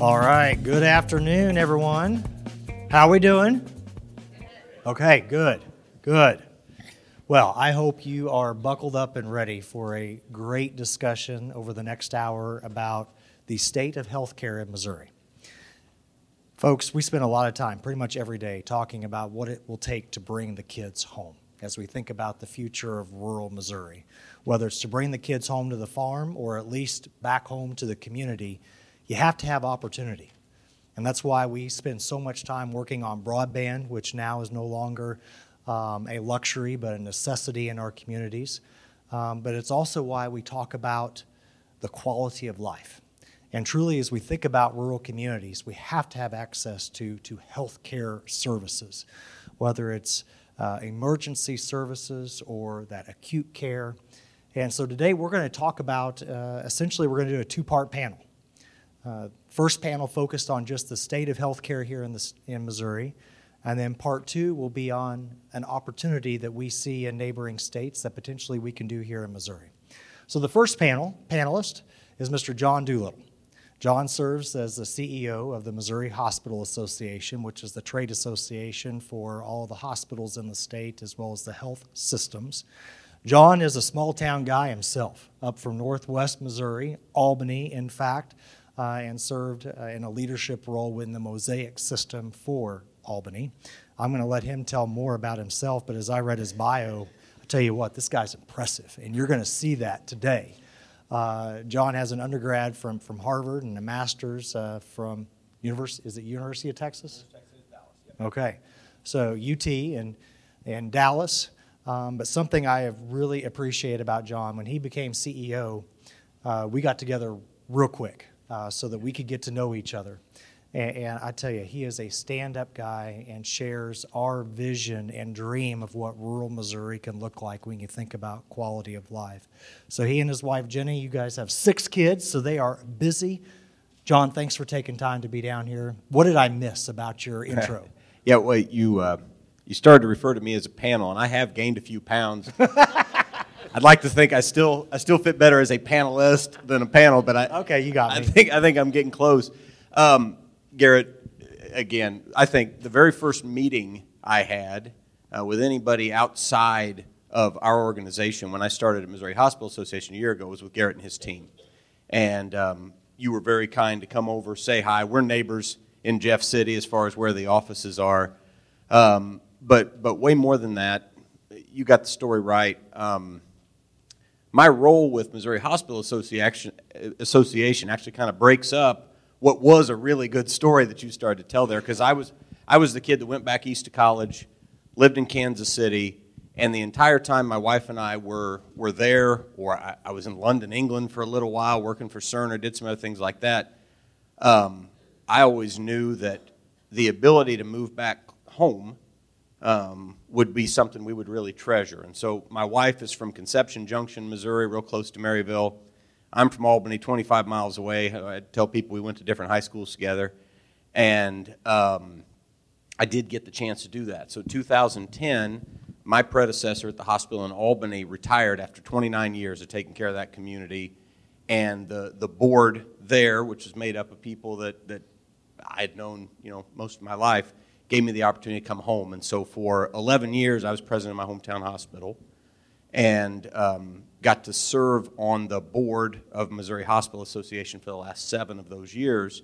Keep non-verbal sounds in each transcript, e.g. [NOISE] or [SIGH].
All right. Good afternoon, everyone. How are we doing? Okay, good. Good. Well, I hope you are buckled up and ready for a great discussion over the next hour about the state of healthcare in Missouri. Folks, we spend a lot of time, pretty much every day, talking about what it will take to bring the kids home as we think about the future of rural Missouri. Whether it's to bring the kids home to the farm or at least back home to the community, you have to have opportunity. And that's why we spend so much time working on broadband, which now is no longer um, a luxury but a necessity in our communities. Um, but it's also why we talk about the quality of life. And truly, as we think about rural communities, we have to have access to, to health care services, whether it's uh, emergency services or that acute care. And so today we're going to talk about uh, essentially, we're going to do a two part panel. Uh, first panel focused on just the state of healthcare here in, the, in Missouri. And then part two will be on an opportunity that we see in neighboring states that potentially we can do here in Missouri. So the first panel panelist is Mr. Jon Doolittle. Jon serves as the CEO of the Missouri Hospital Association, which is the trade association for all the hospitals in the state as well as the health systems. Jon is a small town guy himself, up from northwest Missouri, Albany, in fact, uh, and served uh, in a leadership role within the Mosaic system for Albany. I'm going to let him tell more about himself, but as I read his bio, I tell you what, this guy's impressive, and you're going to see that today. Uh, Jon has an undergrad from, from Harvard and a master's uh, from University, is it University of Texas? Texas, Dallas. Okay, so UT and, and Dallas. Um, but something I have really appreciated about Jon, when he became CEO, uh, we got together real quick uh, so that we could get to know each other. And, and I tell you, he is a stand up guy and shares our vision and dream of what rural Missouri can look like when you think about quality of life. So, he and his wife Jenny, you guys have six kids, so they are busy. Jon, thanks for taking time to be down here. What did I miss about your [LAUGHS] intro? yeah, well, you, uh, you started to refer to me as a panel, and I have gained a few pounds. [LAUGHS] I'd like to think I still I still fit better as a panelist than a panel, but I okay, you got me. I think I think I'm getting close. Um, Garrett, again, I think the very first meeting I had uh, with anybody outside of our organization when I started at Missouri Hospital Association a year ago was with Garrett and his team, and um, you were very kind to come over, say hi. We're neighbors in Jeff City as far as where the offices are, um, but but way more than that, you got the story right. Um, my role with Missouri Hospital Association, Association actually kind of breaks up what was a really good story that you started to tell there because I was, I was the kid that went back east to college, lived in Kansas City, and the entire time my wife and I were, were there, or I, I was in London, England for a little while working for Cerner, did some other things like that. Um, I always knew that the ability to move back home um, would be something we would really treasure. And so my wife is from Conception Junction, Missouri, real close to Maryville. I'm from Albany, 25 miles away. I tell people we went to different high schools together. And um, I did get the chance to do that. So 2010, my predecessor at the hospital in Albany retired after 29 years of taking care of that community. And the, the board there, which was made up of people that, that I had known you know, most of my life, gave me the opportunity to come home. And so for 11 years, I was president of my hometown hospital and um, got to serve on the board of Missouri Hospital Association for the last seven of those years.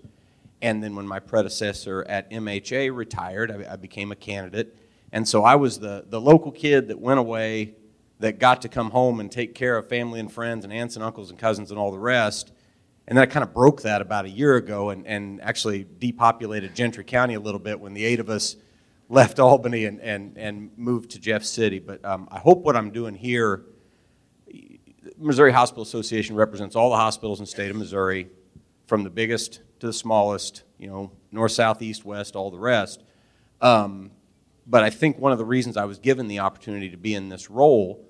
And then when my predecessor at MHA retired, I, I became a candidate. And so I was the, the local kid that went away, that got to come home and take care of family and friends and aunts and uncles and cousins and all the rest. And then I kind of broke that about a year ago and, and actually depopulated Gentry County a little bit when the eight of us left Albany and, and, and moved to Jeff City. But um, I hope what I'm doing here, Missouri Hospital Association represents all the hospitals in the state of Missouri, from the biggest to the smallest, you know, north, south, east, west, all the rest. Um, but I think one of the reasons I was given the opportunity to be in this role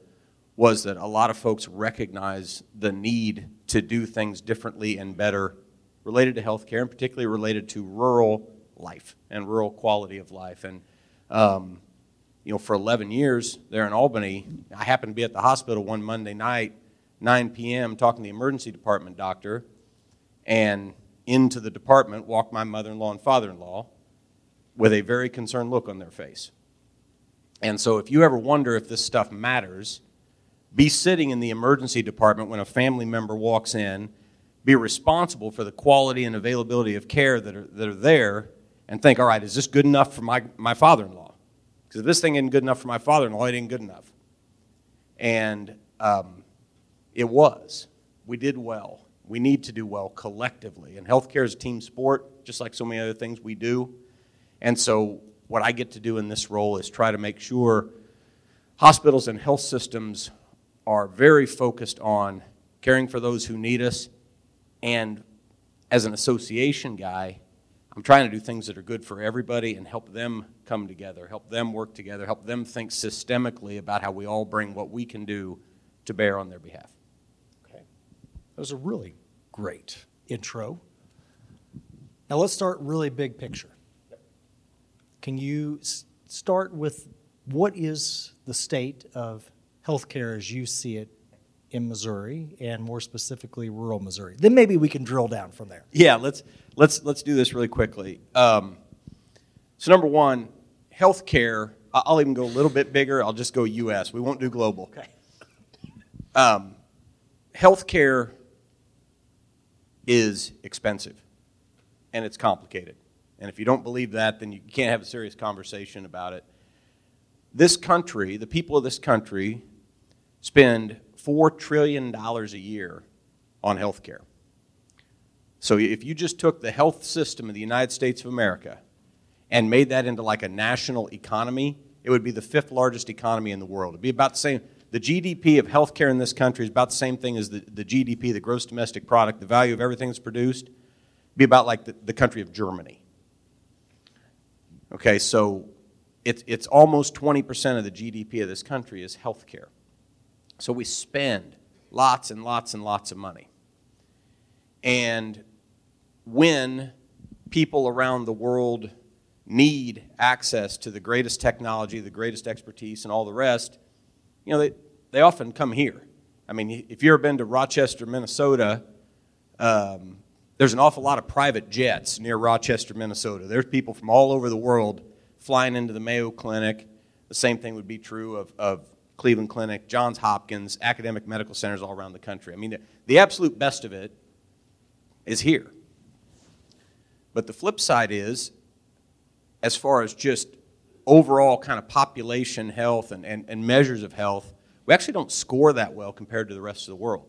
was that a lot of folks recognize the need to do things differently and better related to healthcare and particularly related to rural life and rural quality of life. And, um, you know, for 11 years there in Albany, I happened to be at the hospital one Monday night, 9 p.m., talking to the emergency department doctor. And into the department walked my mother in law and father in law with a very concerned look on their face. And so, if you ever wonder if this stuff matters, be sitting in the emergency department when a family member walks in, be responsible for the quality and availability of care that are, that are there, and think, all right, is this good enough for my, my father in law? Because if this thing isn't good enough for my father in law, it ain't good enough. And um, it was. We did well. We need to do well collectively. And healthcare is a team sport, just like so many other things we do. And so, what I get to do in this role is try to make sure hospitals and health systems are very focused on caring for those who need us. And as an association guy, I'm trying to do things that are good for everybody and help them come together, help them work together, help them think systemically about how we all bring what we can do to bear on their behalf. Okay. That was a really great intro. Now let's start really big picture. Can you start with what is the state of healthcare as you see it in Missouri and more specifically rural Missouri? Then maybe we can drill down from there. Yeah, let's let's let's do this really quickly. Um, so number one, healthcare. I'll even go a little bit bigger. I'll just go U.S. We won't do global. Okay. Um, healthcare is expensive and it's complicated. And if you don't believe that, then you can't have a serious conversation about it. This country, the people of this country, spend $4 trillion a year on health care. So if you just took the health system of the United States of America and made that into like a national economy, it would be the fifth largest economy in the world. It'd be about the same. The GDP of healthcare in this country is about the same thing as the, the GDP, the gross domestic product, the value of everything that's produced, be about like the, the country of Germany. Okay, so it's, it's almost 20% of the GDP of this country is healthcare. So we spend lots and lots and lots of money. And when people around the world need access to the greatest technology, the greatest expertise, and all the rest, you know, they, they often come here. I mean, if you've ever been to Rochester, Minnesota, um, there's an awful lot of private jets near Rochester, Minnesota. There's people from all over the world flying into the Mayo Clinic. The same thing would be true of, of Cleveland Clinic, Johns Hopkins, academic medical centers all around the country. I mean, the, the absolute best of it is here. But the flip side is, as far as just overall kind of population health and, and, and measures of health, we actually don't score that well compared to the rest of the world.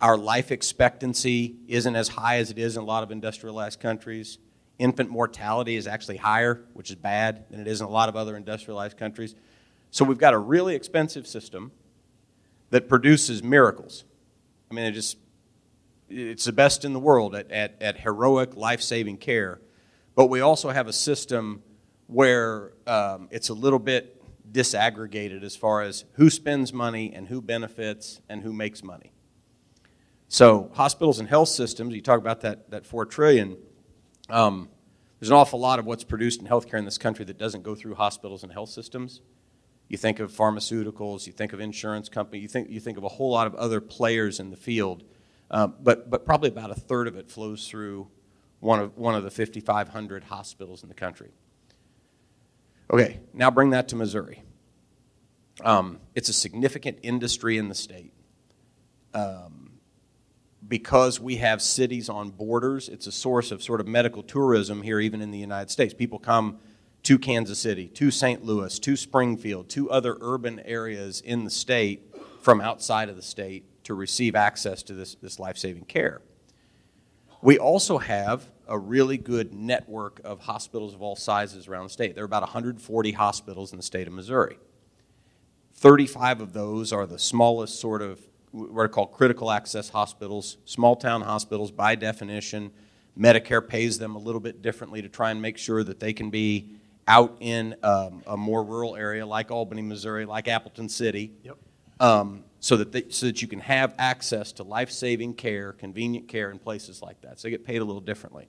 Our life expectancy isn't as high as it is in a lot of industrialized countries. Infant mortality is actually higher, which is bad, than it is in a lot of other industrialized countries. So we've got a really expensive system that produces miracles. I mean, it just, it's the best in the world at, at, at heroic, life saving care. But we also have a system where um, it's a little bit disaggregated as far as who spends money and who benefits and who makes money. So, hospitals and health systems, you talk about that, that 4 trillion. Um, there's an awful lot of what's produced in healthcare in this country that doesn't go through hospitals and health systems. You think of pharmaceuticals, you think of insurance companies, you think, you think of a whole lot of other players in the field. Um, but, but probably about a third of it flows through one of, one of the 5,500 hospitals in the country. Okay, now bring that to Missouri. Um, it's a significant industry in the state. Um, because we have cities on borders, it's a source of sort of medical tourism here, even in the United States. People come to Kansas City, to St. Louis, to Springfield, to other urban areas in the state from outside of the state to receive access to this, this life saving care. We also have a really good network of hospitals of all sizes around the state. There are about 140 hospitals in the state of Missouri. 35 of those are the smallest sort of what are called critical access hospitals, small town hospitals by definition. Medicare pays them a little bit differently to try and make sure that they can be out in um, a more rural area like Albany, Missouri, like Appleton City, Yep. um, so, that they, so that you can have access to life saving care, convenient care in places like that. So they get paid a little differently.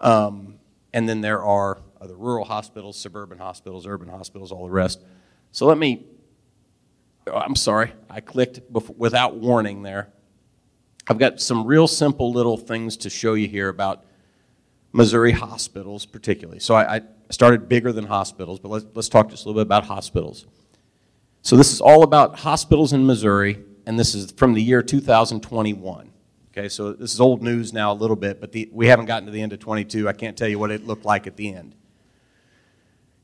Um, and then there are other rural hospitals, suburban hospitals, urban hospitals, all the rest. So let me, oh, I'm sorry, I clicked before, without warning there. I've got some real simple little things to show you here about Missouri hospitals, particularly. So I, I started bigger than hospitals, but let's, let's talk just a little bit about hospitals. So this is all about hospitals in Missouri, and this is from the year 2021. Okay, so this is old news now a little bit, but the, we haven't gotten to the end of 22. I can't tell you what it looked like at the end.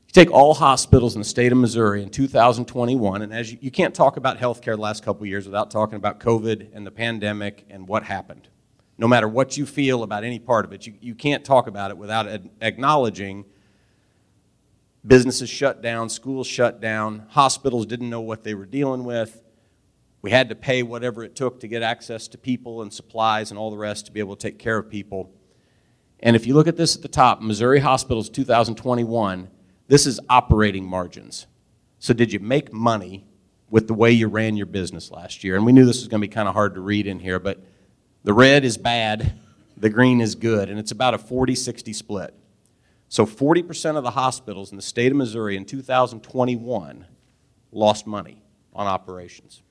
You take all hospitals in the state of Missouri in 2021, and as you, you can't talk about healthcare the last couple years without talking about COVID and the pandemic and what happened. No matter what you feel about any part of it, you, you can't talk about it without ad- acknowledging businesses shut down, schools shut down, hospitals didn't know what they were dealing with. We had to pay whatever it took to get access to people and supplies and all the rest to be able to take care of people. And if you look at this at the top, Missouri Hospitals 2021, this is operating margins. So, did you make money with the way you ran your business last year? And we knew this was going to be kind of hard to read in here, but the red is bad, the green is good, and it's about a 40 60 split. So, 40% of the hospitals in the state of Missouri in 2021 lost money on operations.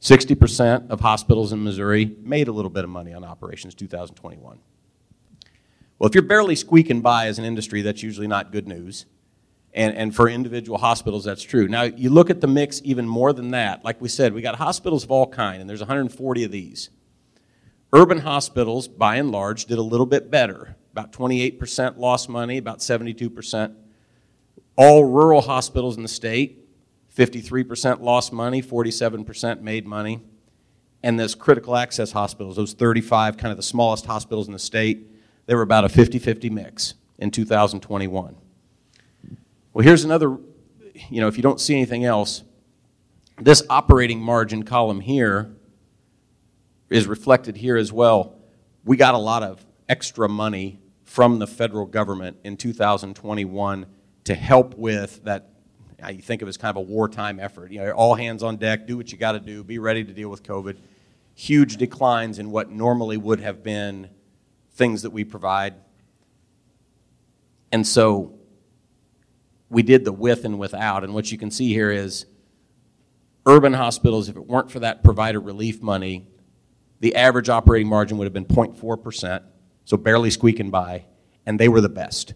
60% of hospitals in Missouri made a little bit of money on operations 2021. Well, if you're barely squeaking by as an industry, that's usually not good news. And, and for individual hospitals, that's true. Now, you look at the mix even more than that. Like we said, we got hospitals of all kind, and there's 140 of these. Urban hospitals, by and large, did a little bit better. About 28% lost money, about 72%. All rural hospitals in the state, 53% lost money, 47% made money. And those critical access hospitals, those 35 kind of the smallest hospitals in the state, they were about a 50 50 mix in 2021. Well, here's another, you know, if you don't see anything else, this operating margin column here is reflected here as well. We got a lot of extra money from the federal government in 2021 to help with that. You think of it as kind of a wartime effort. You know, all hands on deck, do what you got to do, be ready to deal with COVID. Huge declines in what normally would have been things that we provide. And so we did the with and without. And what you can see here is urban hospitals, if it weren't for that provider relief money, the average operating margin would have been 0.4%, so barely squeaking by, and they were the best.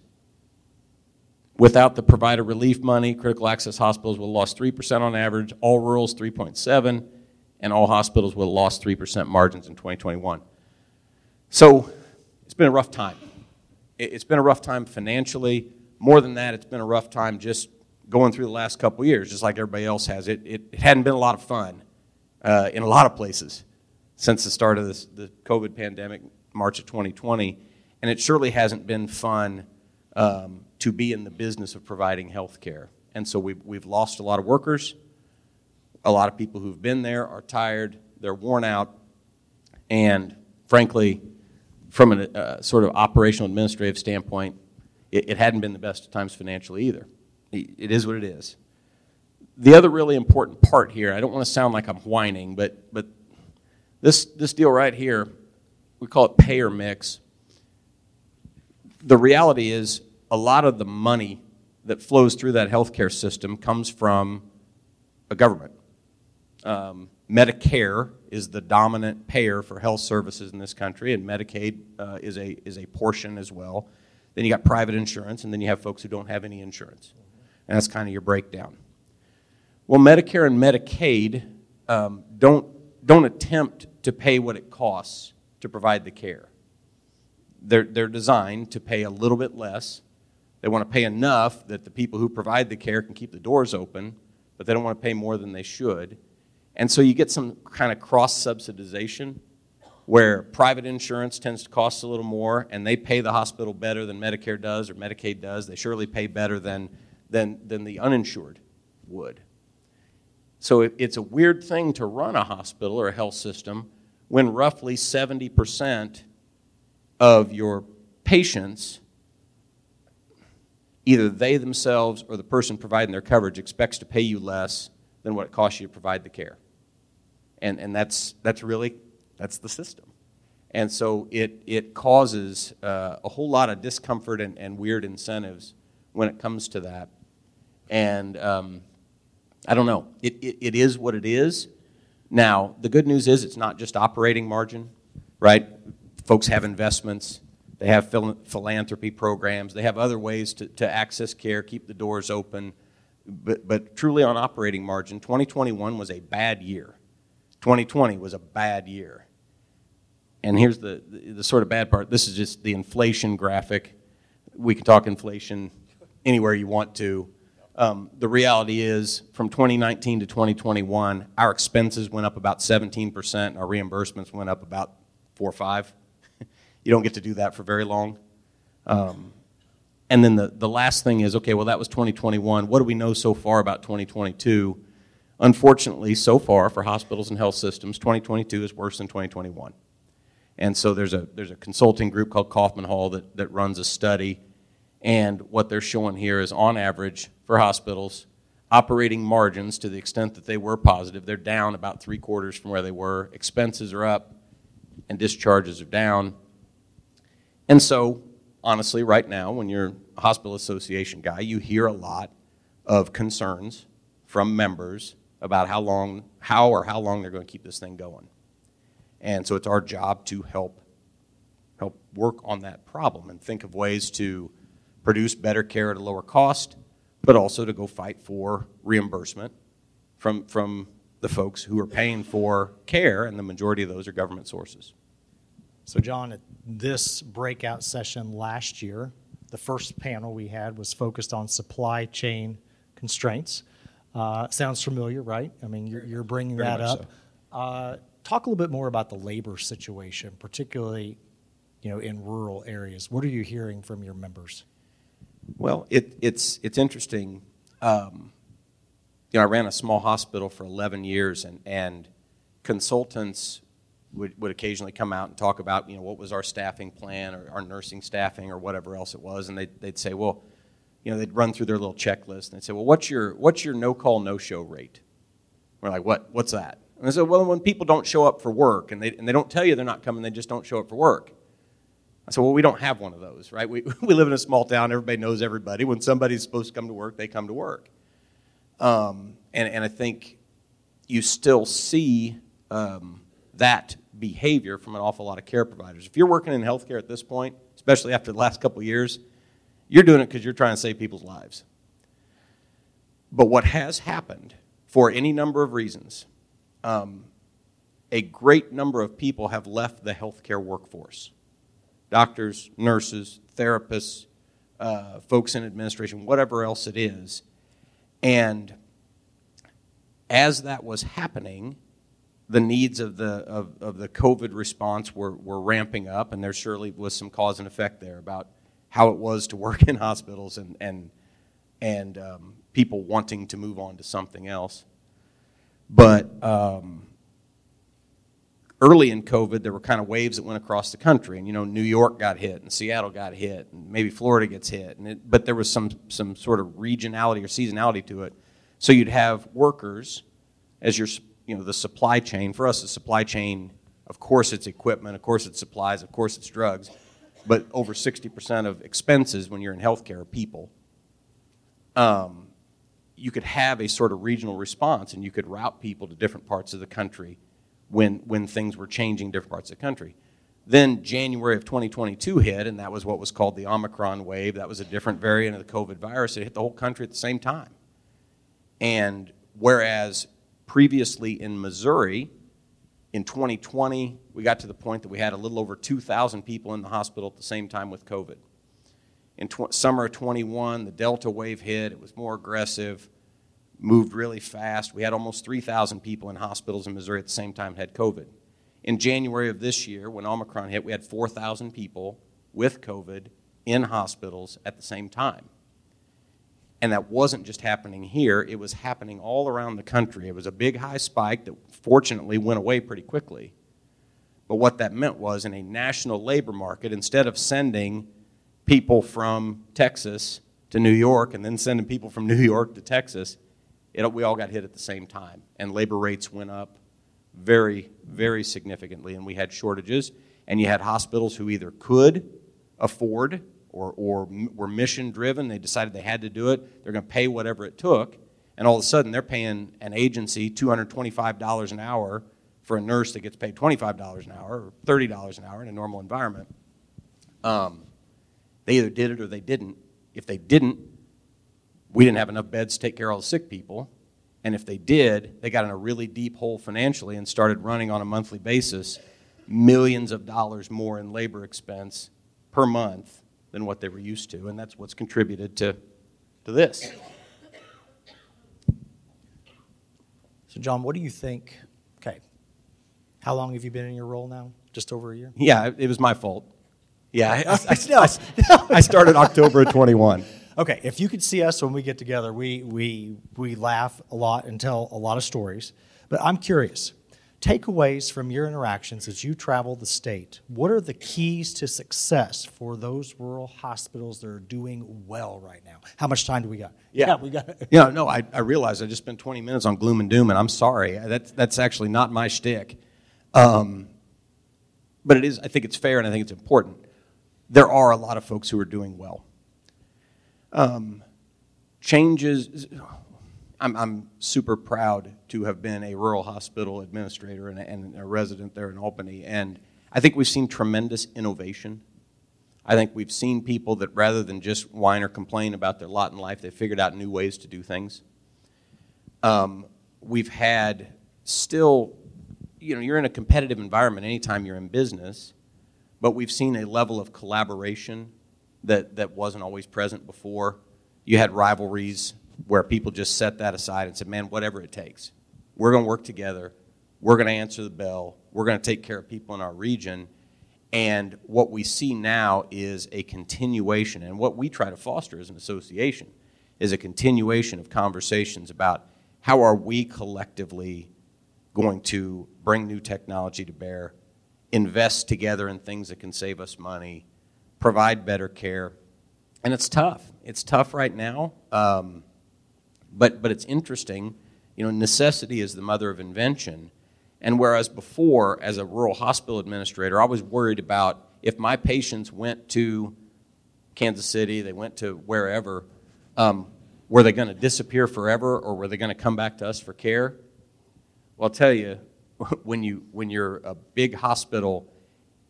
Without the provider relief money, critical access hospitals would have lost 3% on average, all rurals 3.7, and all hospitals would have lost 3% margins in 2021. So it's been a rough time. It's been a rough time financially. More than that, it's been a rough time just going through the last couple years, just like everybody else has. It, it, it hadn't been a lot of fun uh, in a lot of places since the start of this, the COVID pandemic, March of 2020. And it surely hasn't been fun um, to be in the business of providing health care. And so we've, we've lost a lot of workers. A lot of people who've been there are tired, they're worn out, and frankly, from a uh, sort of operational administrative standpoint, it, it, hadn't been the best of times financially either. It is what it is. The other really important part here, I don't want to sound like I'm whining, but, but this, this deal right here, we call it payer mix. The reality is, a lot of the money that flows through that healthcare system comes from a government. Um, Medicare is the dominant payer for health services in this country, and Medicaid uh, is, a, is a portion as well. Then you got private insurance, and then you have folks who don't have any insurance. And that's kind of your breakdown. Well, Medicare and Medicaid um, don't, don't attempt to pay what it costs to provide the care. They're, they're designed to pay a little bit less. They want to pay enough that the people who provide the care can keep the doors open, but they don't want to pay more than they should. And so you get some kind of cross subsidization where private insurance tends to cost a little more and they pay the hospital better than Medicare does or Medicaid does. They surely pay better than, than, than the uninsured would. So it's a weird thing to run a hospital or a health system when roughly 70% of your patients, either they themselves or the person providing their coverage, expects to pay you less than what it costs you to provide the care and, and that's, that's really, that's the system. And so it, it causes uh, a whole lot of discomfort and, and weird incentives when it comes to that. And um, I don't know, it, it, it is what it is. Now, the good news is it's not just operating margin, right? Folks have investments, they have phil- philanthropy programs, they have other ways to, to access care, keep the doors open. But, but truly on operating margin, 2021 was a bad year. 2020 was a bad year. And here's the, the, the sort of bad part this is just the inflation graphic. We can talk inflation anywhere you want to. Um, the reality is, from 2019 to 2021, our expenses went up about 17%, and our reimbursements went up about four or five. [LAUGHS] you don't get to do that for very long. Um, and then the, the last thing is okay, well, that was 2021. What do we know so far about 2022? Unfortunately, so far for hospitals and health systems, 2022 is worse than 2021. And so there's a, there's a consulting group called Kaufman Hall that, that runs a study. And what they're showing here is on average for hospitals, operating margins to the extent that they were positive, they're down about three quarters from where they were. Expenses are up and discharges are down. And so, honestly, right now, when you're a hospital association guy, you hear a lot of concerns from members about how long, how or how long they're going to keep this thing going. And so it's our job to help help work on that problem and think of ways to produce better care at a lower cost, but also to go fight for reimbursement from from the folks who are paying for care, and the majority of those are government sources. So, Jon, at this breakout session last year, the first panel we had was focused on supply chain constraints. Uh, sounds familiar, right? I mean, you're, you're bringing Very that up. So. Uh, talk a little bit more about the labor situation, particularly, you know, in rural areas. What are you hearing from your members? Well, it, it's it's interesting. Um, you know, I ran a small hospital for 11 years, and and consultants would, would occasionally come out and talk about, you know, what was our staffing plan or our nursing staffing or whatever else it was, and they'd, they'd say, well, you know, they'd run through their little checklist and they'd say, well, what's your what's your no call no show rate? We're like, what what's that? And I said, well, when people don't show up for work and they, and they don't tell you they're not coming, they just don't show up for work. I said, well, we don't have one of those, right? We, [LAUGHS] we live in a small town, everybody knows everybody. When somebody's supposed to come to work, they come to work. Um, and, and I think you still see um, that behavior from an awful lot of care providers. If you're working in healthcare at this point, especially after the last couple of years, you're doing it because you're trying to save people's lives. But what has happened, for any number of reasons, um, a great number of people have left the healthcare workforce doctors, nurses, therapists, uh, folks in administration, whatever else it is. And as that was happening, the needs of the, of, of the COVID response were, were ramping up, and there surely was some cause and effect there about how it was to work [LAUGHS] in hospitals and, and, and um, people wanting to move on to something else. But um, early in COVID, there were kind of waves that went across the country, and you know, New York got hit, and Seattle got hit, and maybe Florida gets hit, and it, but there was some some sort of regionality or seasonality to it. So you'd have workers as your you know the supply chain. For us, the supply chain, of course, it's equipment, of course, it's supplies, of course, it's drugs, but over sixty percent of expenses when you're in healthcare are people. Um, you could have a sort of regional response and you could route people to different parts of the country when, when things were changing different parts of the country. Then January of 2022 hit, and that was what was called the Omicron wave. That was a different variant of the COVID virus. It hit the whole country at the same time. And whereas previously in Missouri, in 2020, we got to the point that we had a little over 2,000 people in the hospital at the same time with COVID. In tw- summer of 21, the Delta wave hit. It was more aggressive moved really fast. We had almost 3,000 people in hospitals in Missouri at the same time had COVID. In January of this year, when Omicron hit, we had 4,000 people with COVID in hospitals at the same time. And that wasn't just happening here, it was happening all around the country. It was a big high spike that fortunately went away pretty quickly. But what that meant was in a national labor market, instead of sending people from Texas to New York and then sending people from New York to Texas, it, we all got hit at the same time, and labor rates went up very, very significantly, and we had shortages. And you had hospitals who either could afford or, or were mission driven, they decided they had to do it, they're going to pay whatever it took. and all of a sudden they're paying an agency $225 an hour for a nurse that gets paid $25 an hour or $30 an hour in a normal environment. Um, they either did it or they didn't. If they didn't, we didn't have enough beds to take care of all the sick people. And if they did, they got in a really deep hole financially and started running on a monthly basis millions of dollars more in labor expense per month than what they were used to. And that's what's contributed to, to this. So, Jon, what do you think? Okay. How long have you been in your role now? Just over a year? Yeah, it was my fault. Yeah, I, I, [LAUGHS] I, I started October of 21. [LAUGHS] Okay, if you could see us when we get together, we, we, we laugh a lot and tell a lot of stories. But I'm curious takeaways from your interactions as you travel the state. What are the keys to success for those rural hospitals that are doing well right now? How much time do we got? Yeah, yeah we got. yeah, no, I, I realize I just spent 20 minutes on gloom and doom, and I'm sorry. That's, that's actually not my shtick. Um, but it is, I think it's fair and I think it's important. There are a lot of folks who are doing well. Um, changes, I'm, I'm super proud to have been a rural hospital administrator and a, and a resident there in Albany. And I think we've seen tremendous innovation. I think we've seen people that rather than just whine or complain about their lot in life, they figured out new ways to do things. Um, we've had still, you know, you're in a competitive environment anytime you're in business, but we've seen a level of collaboration that, that wasn't always present before. You had rivalries where people just set that aside and said, man, whatever it takes, we're going to work together. We're going to answer the bell. We're going to take care of people in our region. And what we see now is a continuation. And what we try to foster as an association is a continuation of conversations about how are we collectively going to bring new technology to bear, invest together in things that can save us money, provide better care. And it's tough. It's tough right now. Um, but, but it's interesting, you know, necessity is the mother of invention. And whereas before, as a rural hospital administrator, I was worried about if my patients went to Kansas City, they went to wherever, um, were they going to disappear forever or were they going to come back to us for care? Well, I'll tell you, when, you, when you're a big hospital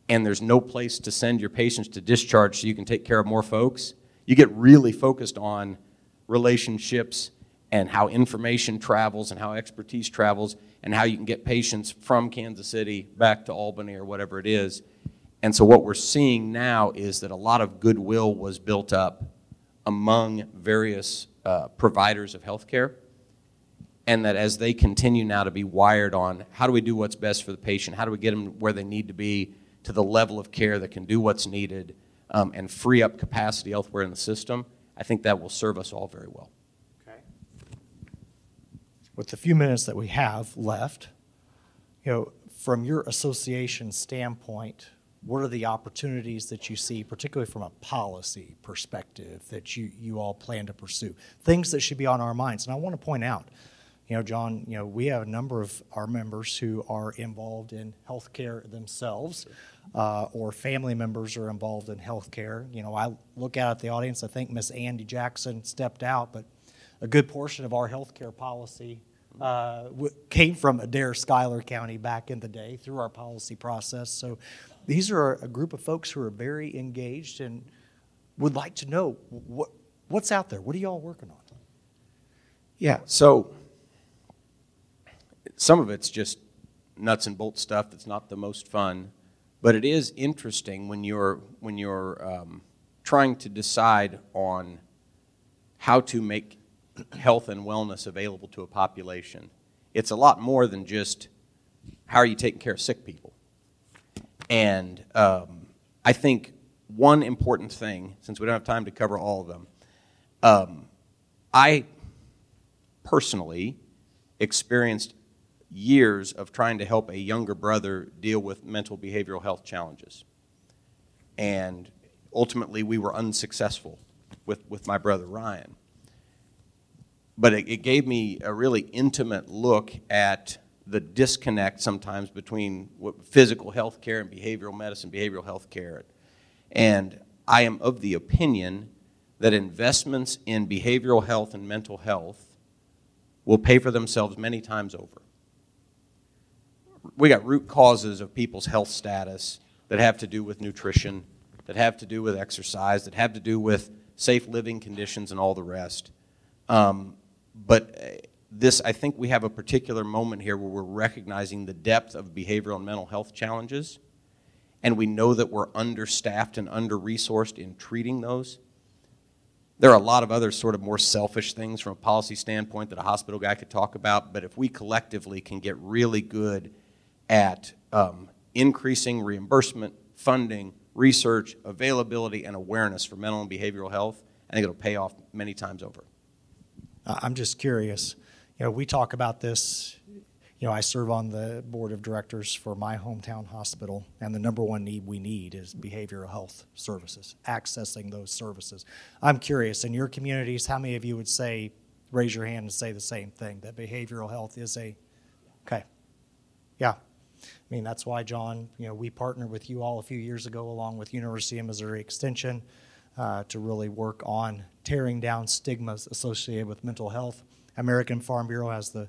and there's no place to send your patients to discharge so you can take care of more folks, you get really focused on relationships and how information travels and how expertise travels and how you can get patients from Kansas City back to Albany or whatever it is. And so, what we're seeing now is that a lot of goodwill was built up among various uh, providers of healthcare, and that as they continue now to be wired on how do we do what's best for the patient, how do we get them where they need to be to the level of care that can do what's needed um, and free up capacity elsewhere in the system, I think that will serve us all very well Okay. with the few minutes that we have left, you know, from your association standpoint, what are the opportunities that you see, particularly from a policy perspective, that you, you all plan to pursue? Things that should be on our minds. And I want to point out, you know, Jon, you know, we have a number of our members who are involved in healthcare themselves, uh, or family members are involved in healthcare. You know, I look out at the audience, I think Miss Andy Jackson stepped out, but a good portion of our healthcare policy uh, came from Adair Schuyler County back in the day through our policy process. So these are a group of folks who are very engaged and would like to know what, what's out there. What are y'all working on? Yeah, so some of it's just nuts and bolts stuff that's not the most fun, but it is interesting when you're when you're um, trying to decide on how to make health and wellness available to a population. It's a lot more than just how are you taking care of sick people. And um, I think one important thing, since we don't have time to cover all of them, um, I personally experienced years of trying to help a younger brother deal with mental behavioral health challenges. And ultimately, we were unsuccessful with, with my brother Ryan but it, it gave me a really intimate look at the disconnect sometimes between physical health care and behavioral medicine, behavioral health care. And I am of the opinion that investments in behavioral health and mental health will pay for themselves many times over. We got root causes of people's health status that have to do with nutrition, that have to do with exercise, that have to do with safe living conditions and all the rest. Um, but uh, this, I think we have a particular moment here where we're recognizing the depth of behavioral and mental health challenges, and we know that we're understaffed and under resourced in treating those. There are a lot of other sort of more selfish things from a policy standpoint that a hospital guy could talk about, but if we collectively can get really good at um, increasing reimbursement, funding, research, availability, and awareness for mental and behavioral health, I think it'll pay off many times over. I'm just curious. You know, we talk about this. You know, I serve on the board of directors for my hometown hospital, and the number one need we need is behavioral health services, accessing those services. I'm curious, in your communities, how many of you would say, raise your hand and say the same thing, that behavioral health is a, okay, yeah. I mean, that's why, Jon, you know, we partnered with you all a few years ago along with University of Missouri Extension uh, to really work on tearing down stigmas associated with mental health. American Farm Bureau has the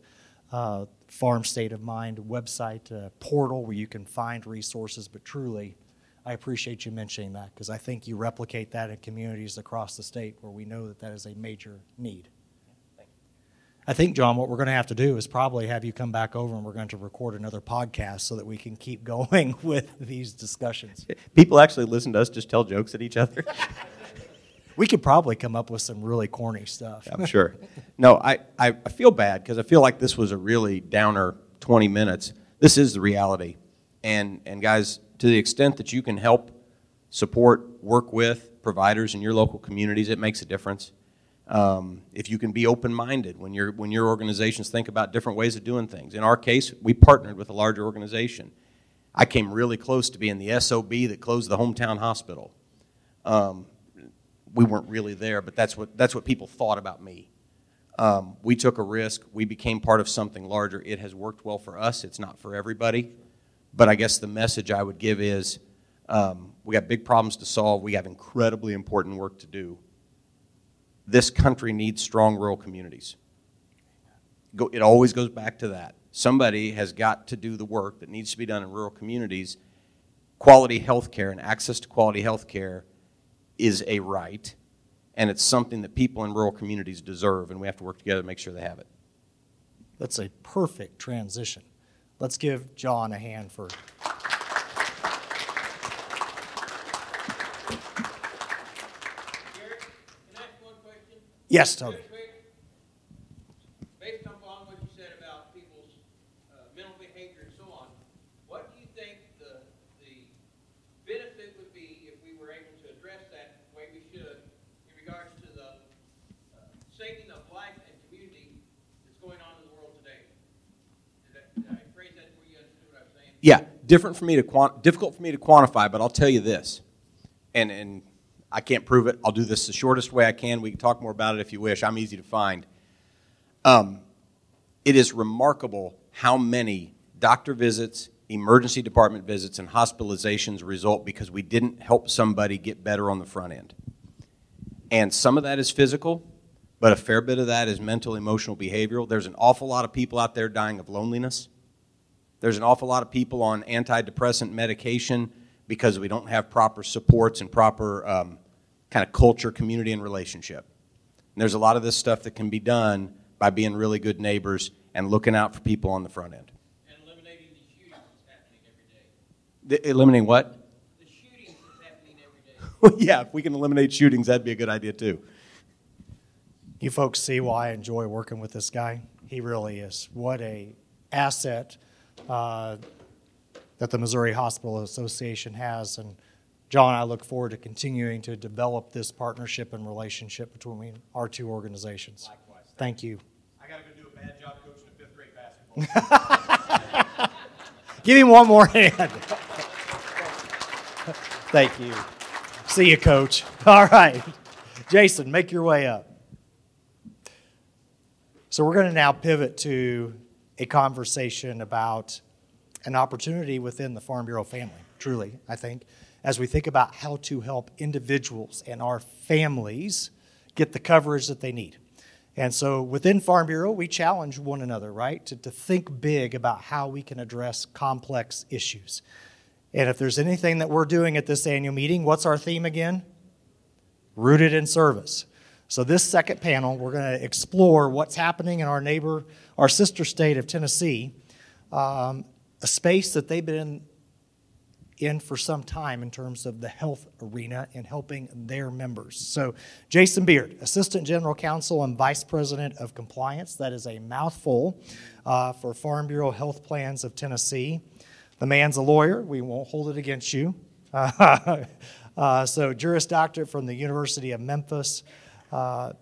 uh, Farm State of Mind website uh, portal where you can find resources, but truly, I appreciate you mentioning that because I think you replicate that in communities across the state where we know that that is a major need. I think, Jon, what we're going to have to do is probably have you come back over and we're going to record another podcast so that we can keep [LAUGHS] going with these discussions. People actually listen to us just tell jokes at each other. [LAUGHS] we could probably come up with some really corny stuff. I'm sure. No, I, I, I feel bad because I feel like this was a really downer 20 minutes. This is the reality. And, and guys, to the extent that you can help, support, work with providers in your local communities, it makes a difference. Um, if you can be open-minded when, you when your organizations think about different ways of doing things. In our case, we partnered with a larger organization. I came really close to being the SOB that closed the hometown hospital. Um, we weren't really there, but that's what, that's what people thought about me. Um, we took a risk. We became part of something larger. It has worked well for us. It's not for everybody. But I guess the message I would give is um, we got big problems to solve. We have incredibly important work to do this country needs strong rural communities. It always goes back to that. Somebody has got to do the work that needs to be done in rural communities. Quality health care and access to quality health care is a right, and it's something that people in rural communities deserve, and we have to work together to make sure they have it. That's a perfect transition. Let's give Jon a hand for. Yes, Tony. Based upon what you said about people's uh, mental behavior and so on, what do you think the, the benefit would be if we were able to address that the way we should in regards to the uh, saving of life and community that's going on in the world today? Did I, did I phrase that where you understood what I was saying? Yeah, different for me to quant- difficult for me to quantify, but I'll tell you this, and and I can't prove it. I'll do this the shortest way I can. We can talk more about it if you wish. I'm easy to find. Um, it is remarkable how many doctor visits, emergency department visits, and hospitalizations result because we didn't help somebody get better on the front end. And some of that is physical, but a fair bit of that is mental, emotional, behavioral. There's an awful lot of people out there dying of loneliness. There's an awful lot of people on antidepressant medication because we don't have proper supports and proper um, kind of culture, community, and relationship. And there's a lot of this stuff that can be done by being really good neighbors and looking out for people on the front end. And eliminating the shootings that's happening every day. The, eliminating what? The shootings that's happening every day. [LAUGHS] yeah, if we can eliminate shootings, that'd be a good idea too. You folks see why I enjoy working with this guy. He really is. What a asset uh, that the Missouri Hospital Association has, and Jon, I look forward to continuing to develop this partnership and relationship between our two organizations. Likewise. Thank you. I got to go do a bad job coaching a fifth grade basketball. [LAUGHS] Give him one more hand. Thank you. See you, coach. [LAUGHS] All right. Jason, make your way up. So, we're going to now pivot to a conversation about an opportunity within the Farm Bureau family, truly, I think as we think about how to help individuals and our families get the coverage that they need. And so within Farm Bureau, we challenge one another, right, to, to think big about how we can address complex issues. And if there's anything that we're doing at this annual meeting, what's our theme again? Rooted in service. So, this second panel, we're going to explore what's happening in our neighbor, our sister state of Tennessee, um, a space that they've been for some time in terms of the health arena and helping their members. So, Jason Beard, Assistant General Counsel and Vice President of Compliance, that is a mouthful uh, for Farm Bureau Health Plans of Tennessee. The man's a lawyer, we won't hold it against you. [LAUGHS] Uh, so, Juris Doctorate from the University of Memphis. Uh,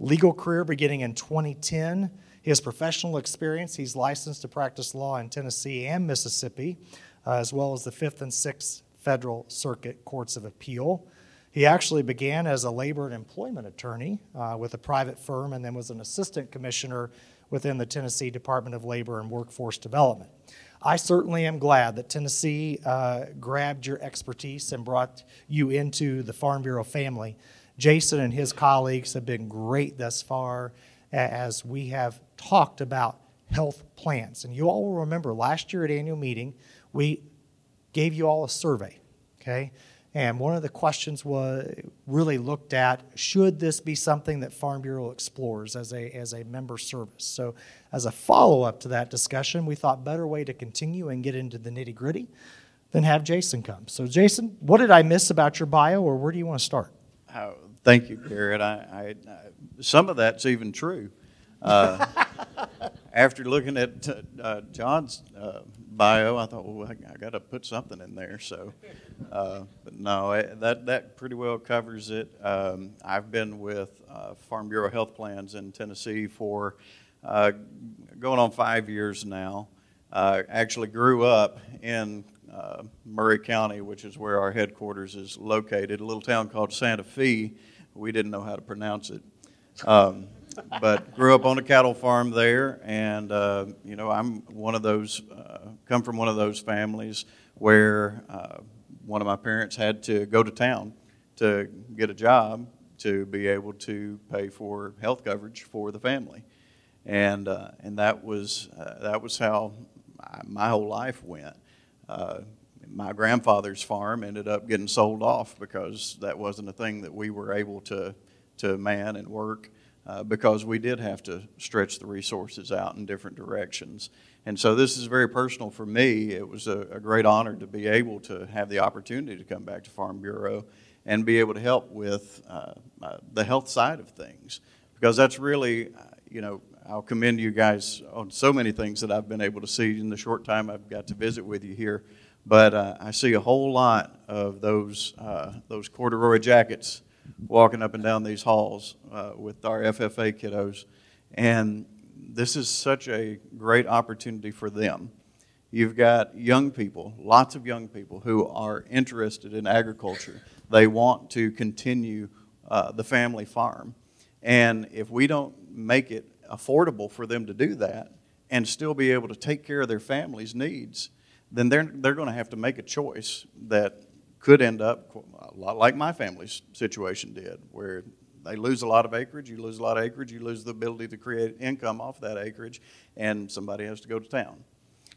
legal career beginning in 2010. His professional experience, he's licensed to practice law in Tennessee and Mississippi uh, as well as the Fifth and Sixth Federal Circuit Courts of Appeal. He actually began as a labor and employment attorney uh, with a private firm and then was an assistant commissioner within the Tennessee Department of Labor and Workforce Development. I certainly am glad that Tennessee uh, grabbed your expertise and brought you into the Farm Bureau family. Jason and his colleagues have been great thus far as we have talked about health plans. And you all will remember last year at annual meeting, we gave you all a survey, okay? And one of the questions was really looked at should this be something that Farm Bureau explores as a, as a member service? So, as a follow up to that discussion, we thought better way to continue and get into the nitty gritty than have Jason come. So, Jason, what did I miss about your bio, or where do you want to start? Oh, thank you, Garrett. I, I, I, some of that's even true. Uh, [LAUGHS] after looking at uh, Jon's uh, bio, I thought, well, I, I got to put something in there. So, uh, but no, eh, that that pretty well covers it. Um, I've been with uh, Farm Bureau Health Plans in Tennessee for uh, going on five years now. actually grew up in Maury County, which is where our headquarters is located, a little town called Santa Fe. We didn't know how to pronounce it. Um, but grew up on a cattle farm there, and uh, you know I'm one of those, uh, come from one of those families where uh, one of my parents had to go to town to get a job to be able to pay for health coverage for the family, and uh, and that was uh, that was how my whole life went. Uh, my grandfather's farm ended up getting sold off because that wasn't a thing that we were able to to man and work uh, because we did have to stretch the resources out in different directions. And so this is very personal for me. It was a, a, great honor to be able to have the opportunity to come back to Farm Bureau and be able to help with uh, uh, the health side of things because that's really, uh, you know, I'll commend you guys on so many things that I've been able to see in the short time I've got to visit with you here. But uh, I see a whole lot of those those corduroy jackets walking up and down these halls uh, with our FFA kiddos. And this is such a great opportunity for them. You've got young people, lots of young people who are interested in agriculture. They want to continue uh, the family farm. And if we don't make it affordable for them to do that and still be able to take care of their family's needs, then they're, they're going to have to make a choice that could end up a lot like my family's situation did, where they lose a lot of acreage, you lose a lot of acreage, you lose the ability to create income off that acreage, and somebody has to go to town.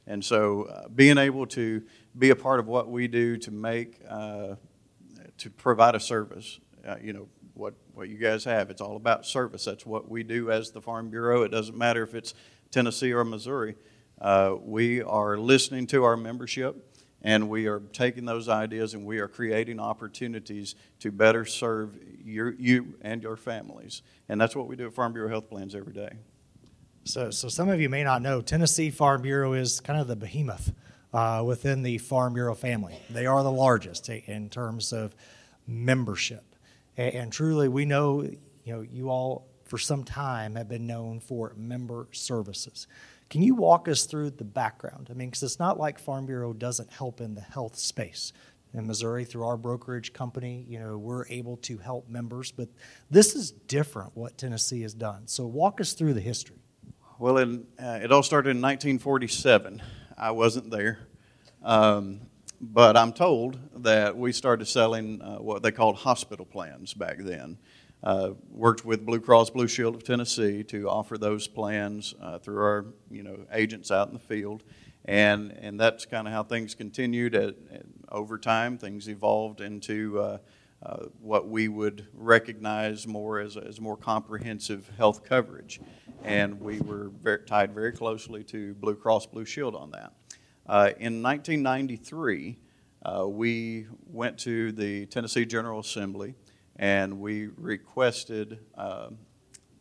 And so, uh, being able to be a part of what we do to make, uh, to provide a service, uh, you know, what, what you guys have, it's all about service. That's what we do as the Farm Bureau. It doesn't matter if it's Tennessee or Missouri. Uh, we are listening to our membership and we are taking those ideas and we are creating opportunities to better serve your, you and your families. And that's what we do at Farm Bureau Health Plans every day. So, so some of you may not know, Tennessee Farm Bureau is kind of the behemoth uh, within the Farm Bureau family. They are the largest in terms of membership. And, and truly, we know, you know, you all for some time have been known for member services. Can you walk us through the background? I mean, because it's not like Farm Bureau doesn't help in the health space. In Missouri, through our brokerage company, you know, we're able to help members, but this is different what Tennessee has done. So walk us through the history. Well, in, uh, it all started in 1947. I wasn't there. Um, but I'm told that we started selling uh, what they called hospital plans back then. Uh, worked with Blue Cross Blue Shield of Tennessee to offer those plans uh, through our you know agents out in the field, and and that's kind of how things continued. At, at, over time, things evolved into uh, uh, what we would recognize more as, as more comprehensive health coverage, and we were very, tied very closely to Blue Cross Blue Shield on that. Uh, in 1993, uh, we went to the Tennessee General Assembly and we requested uh,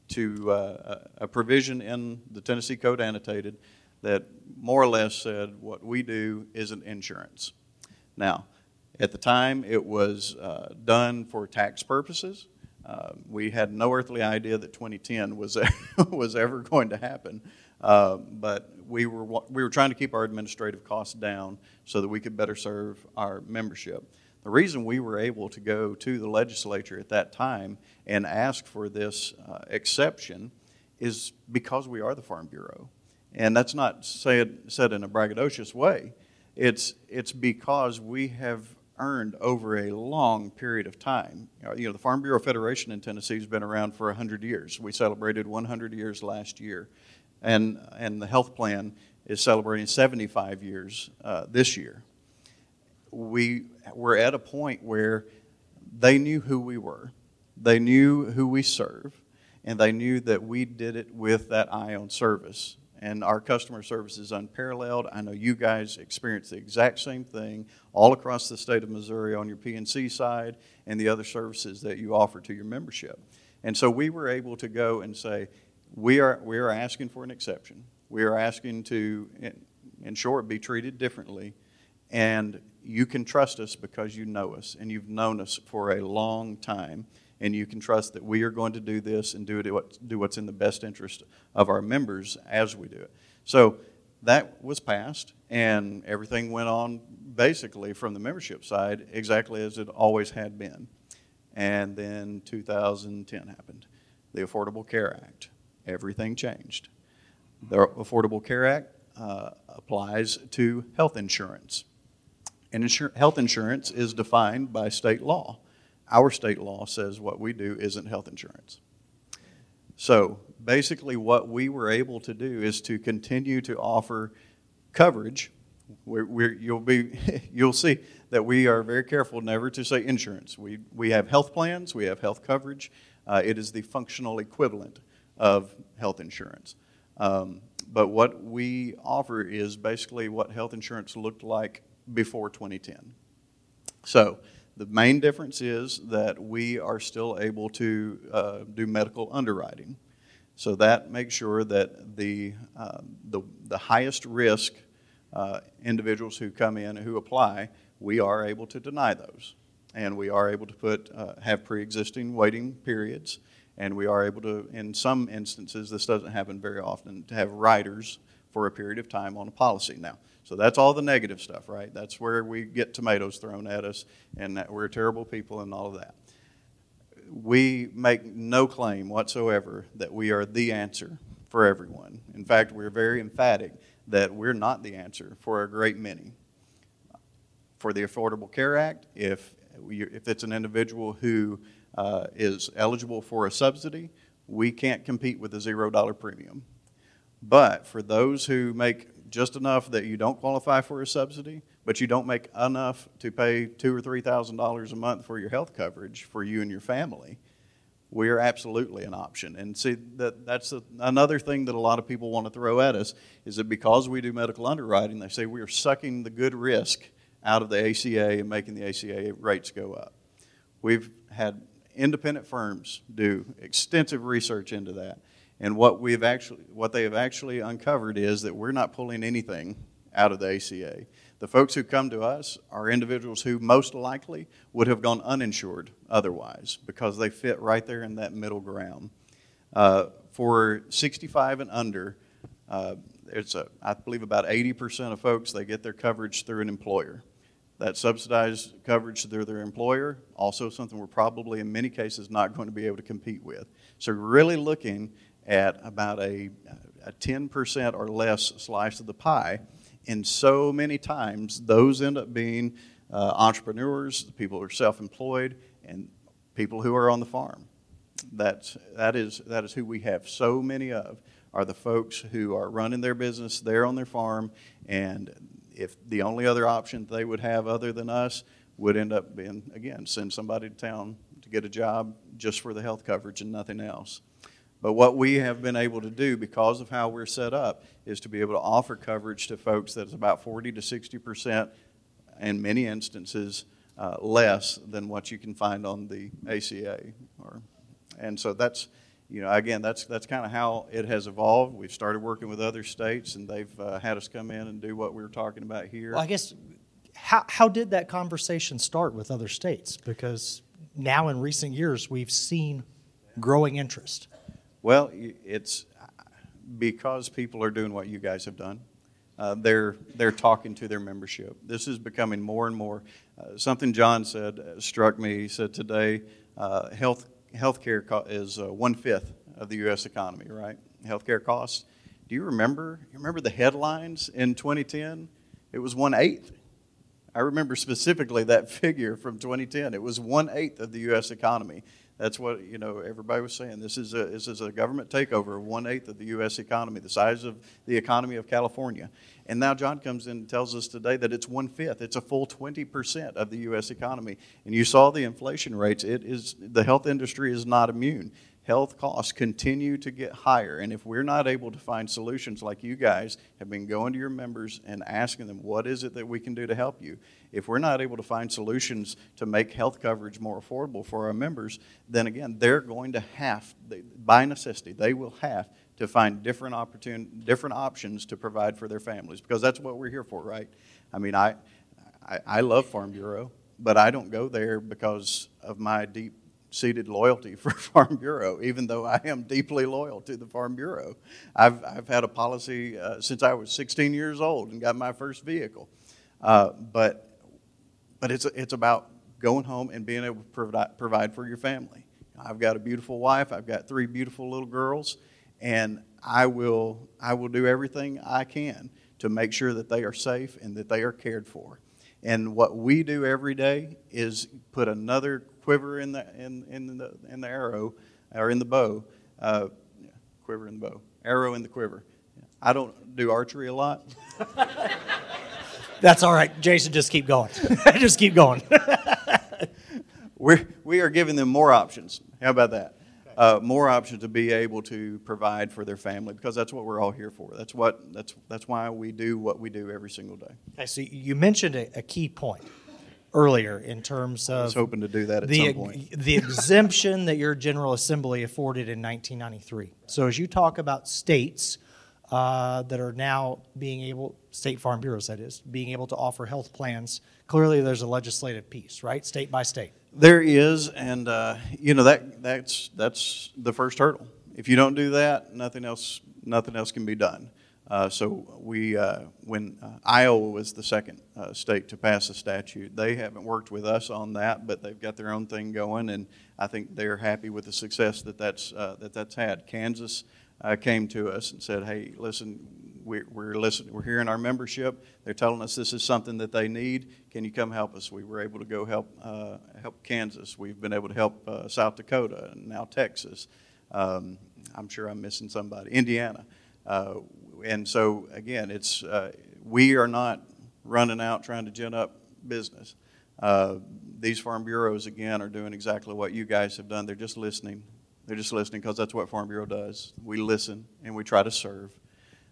to uh, a provision in the Tennessee Code Annotated that more or less said what we do isn't insurance. Now, at the time, it was uh, done for tax purposes. Uh, we had no earthly idea that 2010 was [LAUGHS] was ever going to happen, uh, but we were we were trying to keep our administrative costs down so that we could better serve our membership. The reason we were able to go to the legislature at that time and ask for this uh, exception is because we are the Farm Bureau. And that's not said, said in a braggadocious way. It's, it's because we have earned over a long period of time. You know, the Farm Bureau Federation in Tennessee has been around for 100 years. We celebrated 100 years last year. And, and the health plan is celebrating 75 years uh, this year we were at a point where they knew who we were, they knew who we serve, and they knew that we did it with that eye on service. And our customer service is unparalleled. I know you guys experience the exact same thing all across the state of Missouri on your P&C side and the other services that you offer to your membership. And so we were able to go and say, we are, we are asking for an exception. We are asking to, in, in short, be treated differently. And you can trust us because you know us and you've known us for a long time. And you can trust that we are going to do this and do, it, do what's in the best interest of our members as we do it. So that was passed, and everything went on basically from the membership side exactly as it always had been. And then 2010 happened the Affordable Care Act. Everything changed. The Affordable Care Act uh, applies to health insurance. And insur- health insurance is defined by state law. Our state law says what we do isn't health insurance. So basically, what we were able to do is to continue to offer coverage. We're, we're, you'll, be, [LAUGHS] you'll see that we are very careful never to say insurance. We, we have health plans, we have health coverage. Uh, it is the functional equivalent of health insurance. Um, but what we offer is basically what health insurance looked like before 2010. So the main difference is that we are still able to uh, do medical underwriting. So that makes sure that the, uh, the, the, highest risk uh, individuals who come in who apply, we are able to deny those. And we are able to put, uh, have pre existing waiting periods. And we are able to, in some instances, this doesn't happen very often, to have riders for a period of time on a policy. Now, so that's all the negative stuff, right? That's where we get tomatoes thrown at us and that we're terrible people and all of that. We make no claim whatsoever that we are the answer for everyone. In fact, we're very emphatic that we're not the answer for a great many. For the Affordable Care Act, if, if it's an individual who uh, is eligible for a subsidy, we can't compete with a zero dollar premium. But for those who make just enough that you don't qualify for a subsidy, but you don't make enough to pay two or three thousand dollars a month for your health coverage for you and your family, we are absolutely an option. And see that that's a, another thing that a lot of people want to throw at us is that because we do medical underwriting, they say we are sucking the good risk out of the ACA and making the ACA rates go up. We've had independent firms do extensive research into that and what we've actually, what they have actually uncovered is that we're not pulling anything out of the ACA. The folks who come to us are individuals who most likely would have gone uninsured otherwise because they fit right there in that middle ground. Uh, for 65 and under, uh, it's a, I believe about 80% of folks they get their coverage through an employer. That subsidized coverage through their employer, also something we're probably in many cases not going to be able to compete with. So, really looking at about a, a 10% or less slice of the pie. And so many times, those end up being uh, entrepreneurs, people who are self employed, and people who are on the farm. That's, that, is, that is who we have so many of, are the folks who are running their business there on their farm, and if the only other option they would have other than us would end up being, again, send somebody to town to get a job just for the health coverage and nothing else. But what we have been able to do because of how we're set up is to be able to offer coverage to folks that is about 40 to 60 percent, in many instances, uh, less than what you can find on the ACA. Or, and so that's, you know, again, that's that's kind of how it has evolved. We've started working with other states, and they've uh, had us come in and do what we were talking about here. Well, I guess, how, how did that conversation start with other states? Because now in recent years, we've seen growing interest. Well, it's because people are doing what you guys have done. Uh, they're they're talking to their membership. This is becoming more and more. Uh, something Jon said uh, struck me. He said today, uh, health healthcare co- is uh, one fifth of the U.S. economy. Right? Healthcare costs. Do you remember? You remember the headlines in 2010? It was one eighth. I remember specifically that [LAUGHS] figure from 2010. It was one eighth of the U.S. economy. That's what you know. Everybody was saying this is a this is a government takeover of one eighth of the U.S. economy, the size of the economy of California. And now Jon comes in and tells us today that it's one fifth. It's a full 20 percent of the U.S. economy. And you saw the inflation rates. It is the health industry is not immune health costs continue to get higher. And if we're not able to find solutions like you guys have been going to your members and asking them, what is it that we can do to help you? If we're not able to find solutions to make health coverage more affordable for our members, then again, they're going to have, by necessity, they will have to find different opportun- different options to provide for their families because that's what we're here for, right? I mean, I, I, I love Farm Bureau, but I don't go there because of my deep seated loyalty [LAUGHS] for Farm Bureau, even though I am deeply loyal to the Farm Bureau. I've, I've had a policy uh, since I was 16 years old and got my first vehicle. Uh, but but it's, it's about going home and being able to provide, provide for your family. I've got a beautiful wife, I've got three beautiful little girls, and I will, I will do everything I can to make sure that they are safe and that they are cared for. And what we do every day is put another quiver in the, in, in the, in the arrow or in the bow. Uh, quiver in the bow. Arrow in the quiver. I don't do archery a lot. [LAUGHS] That's all right. Jason, just keep going. [LAUGHS] just keep going. [LAUGHS] We're, we are giving them more options. How about that? uh, more options to be able to provide for their family because that's what we're all here for. That's what that's that's why we do what we do every single day. Okay, so you mentioned a, a key point earlier in terms of I was hoping to do that at the, some point. the [LAUGHS] exemption that your General Assembly afforded in 1993. So as you talk about states uh, that are now being able, state farm bureaus that is, being able to offer health plans, clearly there's a legislative piece, right? State by state. There is, and uh, you know that that's that's the first hurdle. If you don't do that, nothing else nothing else can be done. Uh, so we, uh, when uh, Iowa was the second uh, state to pass a statute, they haven't worked with us on that, but they've got their own thing going, and I think they're happy with the success that that's uh, that that's had. Kansas came to us and said, "Hey, listen, we're, we're listening. We're hearing our membership. They're telling us this is something that they need. Can you come help us? We were able to go help uh, help Kansas. We've been able to help uh, South Dakota and now Texas. Um, I'm sure I'm missing somebody. Indiana. Uh, and so again, it's uh, we are not running out trying to gin up business. Uh, these farm bureaus again are doing exactly what you guys have done. They're just listening. They're just listening because that's what Farm Bureau does. We listen and we try to serve.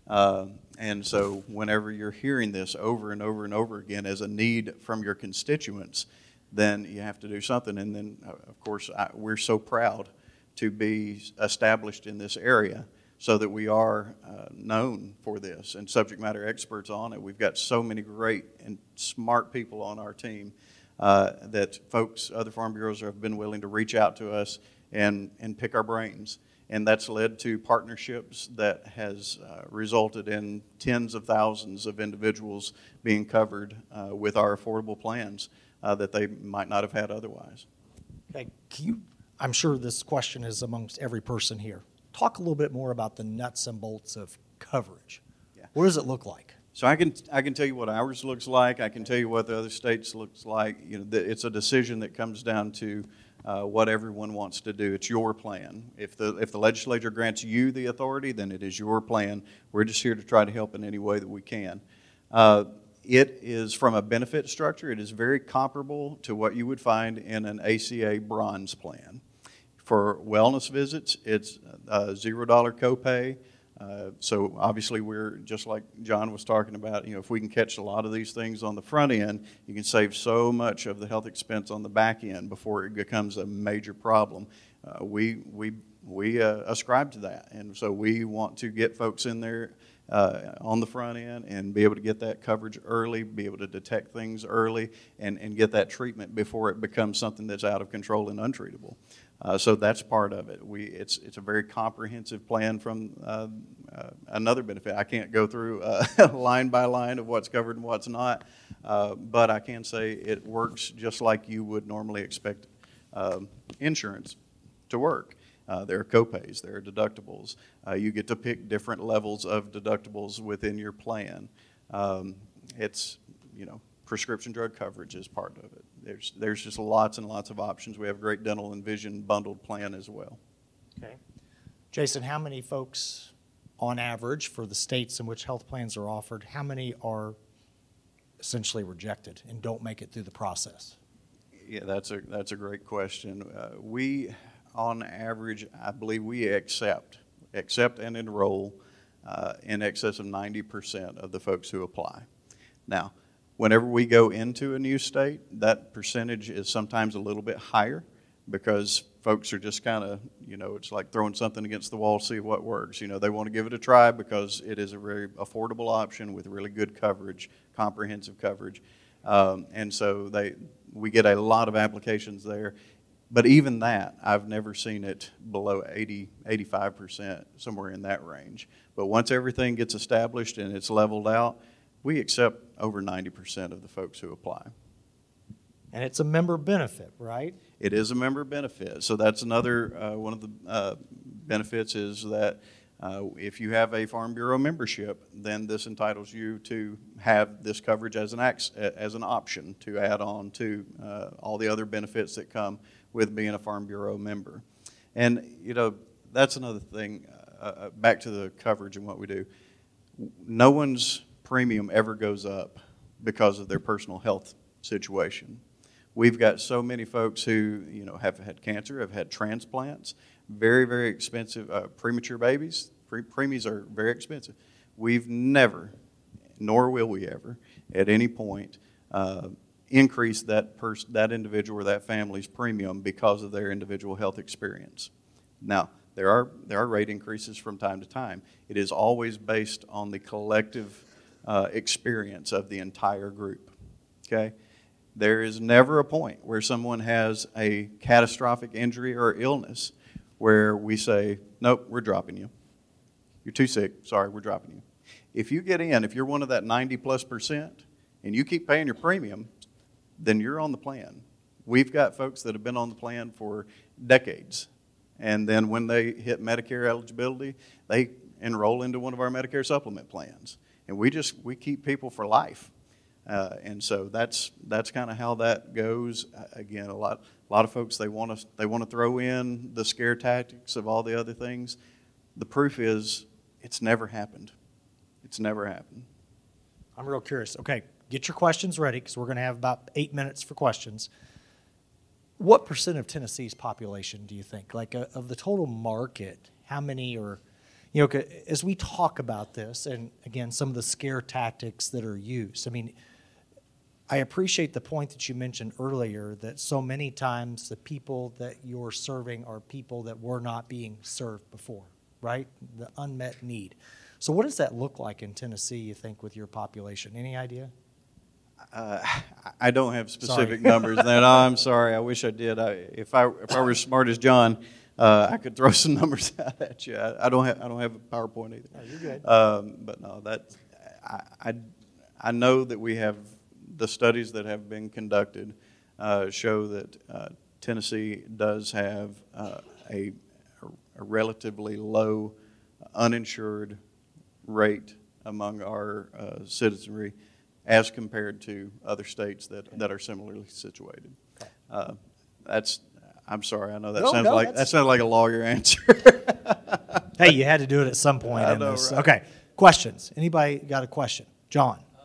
Uh, and so, whenever you're hearing this over and over and over again as a need from your constituents, then you have to do something. And then, uh, of course, I, we're so proud to be established in this area so that we are uh, known for this and subject matter experts on it. We've got so many great and smart people on our team uh, that folks, other farm bureaus, have been willing to reach out to us and, and pick our brains and that's led to partnerships that has uh, resulted in tens of thousands of individuals being covered uh, with our affordable plans uh, that they might not have had otherwise. Okay, you, I'm sure this question is amongst every person here. Talk a little bit more about the nuts and bolts of coverage. Yeah. What does it look like? So I can I can tell you what ours looks like. I can tell you what the other states looks like. You know, it's a decision that comes down to uh, what everyone wants to do. It's your plan. If the, if the legislature grants you the authority, then it is your plan. We're just here to try to help in any way that we can. Uh, it is from a benefit structure, it is very comparable to what you would find in an ACA bronze plan. For wellness visits, it's a $0 copay. Uh, so obviously, we're just like Jon was talking about. You know, if we can catch a lot of these things on the front end, you can save so much of the health expense on the back end before it becomes a major problem. Uh, we we we uh, ascribe to that, and so we want to get folks in there uh, on the front end and be able to get that coverage early, be able to detect things early, and, and get that treatment before it becomes something that's out of control and untreatable. Uh, so that's part of it. We, it's, it's a very comprehensive plan from uh, uh, another benefit. I can't go through uh, [LAUGHS] line by line of what's covered and what's not, uh, but I can say it works just like you would normally expect um, insurance to work. Uh, there are copays, there are deductibles. you get to pick different levels of deductibles within your plan. Um, it's, you know, prescription drug coverage is part of it. There's, there's just lots and lots of options. We have a great dental and vision bundled plan as well. Okay. Jason, how many folks, on average, for the states in which health plans are offered, how many are essentially rejected and don't make it through the process? Yeah, that's a, that's a great question. Uh, we, on average, I believe we accept, accept and enroll uh, in excess of 90% of the folks who apply. Now, whenever we go into a new state, that percentage is sometimes a little bit higher because folks are just kind of, you know, it's like throwing something against the wall to see what works. You know, they want to give it a try because it is a very affordable option with really good coverage, comprehensive coverage. Um, and so they, we get a lot of applications there. But even that, I've never seen it below 80, 85%, somewhere in that range. But once everything gets established and it's leveled out, we accept over 90% of the folks who apply. And it's a member benefit, right? It is a member benefit. So that's another uh, one of the uh, benefits is that uh, if you have a Farm Bureau membership, then this entitles you to have this coverage as an as an option to add on to uh, all the other benefits that come with being a Farm Bureau member. And you know that's another thing. Uh, uh, back to the coverage and what we do. No one's premium ever goes up because of their personal health situation. We've got so many folks who, you know, have had cancer, have had transplants, very, very expensive uh, premature babies. Pre- are very expensive. We've never, nor will we ever, at any point, uh, increase that pers- that individual or that family's premium because of their individual health experience. Now, there are there are rate increases from time to time. It is always based on the collective uh, experience of the entire group. Okay? There is never a point where someone has a catastrophic injury or illness where we say, nope, we're dropping you. You're too sick. Sorry, we're dropping you. If you get in, if you're one of that 90 plus percent, and you keep paying your premium, then you're on the plan. We've got folks that have been on the plan for decades. And then when they hit Medicare eligibility, they enroll into one of our Medicare supplement plans and we just we keep people for life. Uh, and so that's that's kind of how that goes. Again, a lot a lot of folks they want to they want to throw in the scare tactics of all the other things. The proof is it's never happened. It's never happened. I'm real curious. Okay, get your questions ready because we're going to have about eight minutes for questions. What percent of Tennessee's population do you think, like uh, of the total market, how many are you know, as we talk about this, and again, some of the scare tactics that are used, I mean, I appreciate the point that you mentioned earlier that so many times the people that you're serving are people that were not being served before, right? The unmet need. So, what does that look like in Tennessee, you think, with your population? Any idea? Uh, [LAUGHS] I don't have specific numbers. Then I'm sorry. I wish I did. I, if I if I were as smart as Jon, uh, I could throw some [LAUGHS] numbers out at you. I, I, don't have I don't have a PowerPoint either. No, you're good. Um, but no, that I, I, I know that we have the studies that have been conducted uh, show that uh, Tennessee does have uh, a, a relatively low uninsured rate among our uh, citizenry as compared to other states that, that are similarly situated. Okay. Uh, that's I'm sorry. I know that No, sounds no, like that sounds like a lawyer answer. [LAUGHS] Hey, you had to do it at some [LAUGHS] point I in know, this. right? Okay, questions? Anybody got a question? John? Uh,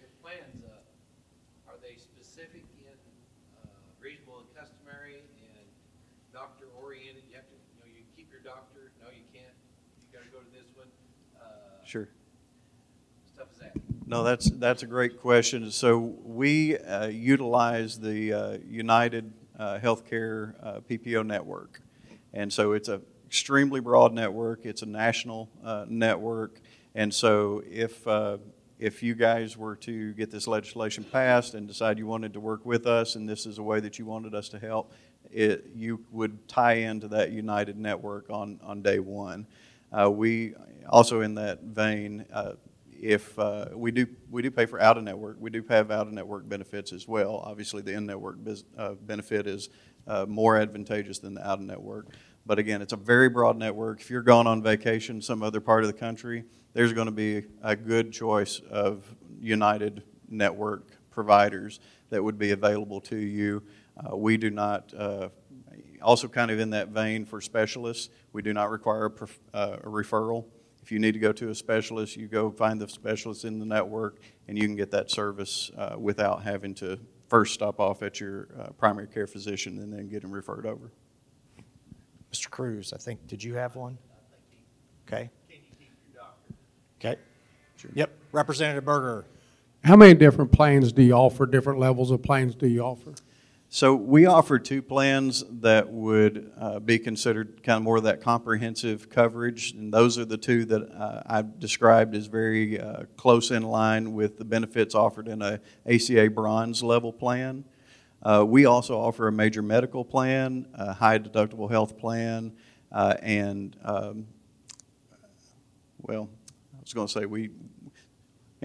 your plans, uh, are they specific in, uh, reasonable and customary and doctor oriented? You have to, you know, you keep your doctor, no, you can't, you gotta go to this one, uh, sure. stuff is that. No, that's that's a great question. So we uh, utilize the uh, United uh, Healthcare uh, PPO network, and so it's an extremely broad network. It's a national uh, network, and so if uh, if you guys were to get this legislation passed and decide you wanted to work with us, and this is a way that you wanted us to help, it, you would tie into that United network on on day one. Uh, we also in that vein. Uh, if uh, we do we do pay for out of network, we do have out of network benefits as well. Obviously, the in network uh, benefit is uh, more advantageous than the out of network. But again, it's a very broad network. If you're gone on vacation some other part of the country, there's going to be a good choice of United network providers that would be available to you. Uh, we do not. Uh, also, kind of in that vein for specialists, we do not require a, pref- uh, a referral. If you need to go to a specialist, you go find the specialist in the network, and you can get that service uh, without having to first stop off at your uh, primary care physician and then get them referred over. Mr. Cruz, I think, did you have one? Okay. Okay. Yep, Representative Berger. How many different plans do you offer, different levels of plans do you offer? So we offer two plans that would uh, be considered kind of more of that comprehensive coverage, and those are the two that uh, I've described as very uh, close in line with the benefits offered in a ACA bronze level plan. Uh, we also offer a major medical plan, a high deductible health plan, uh, and um, well, I was going to say we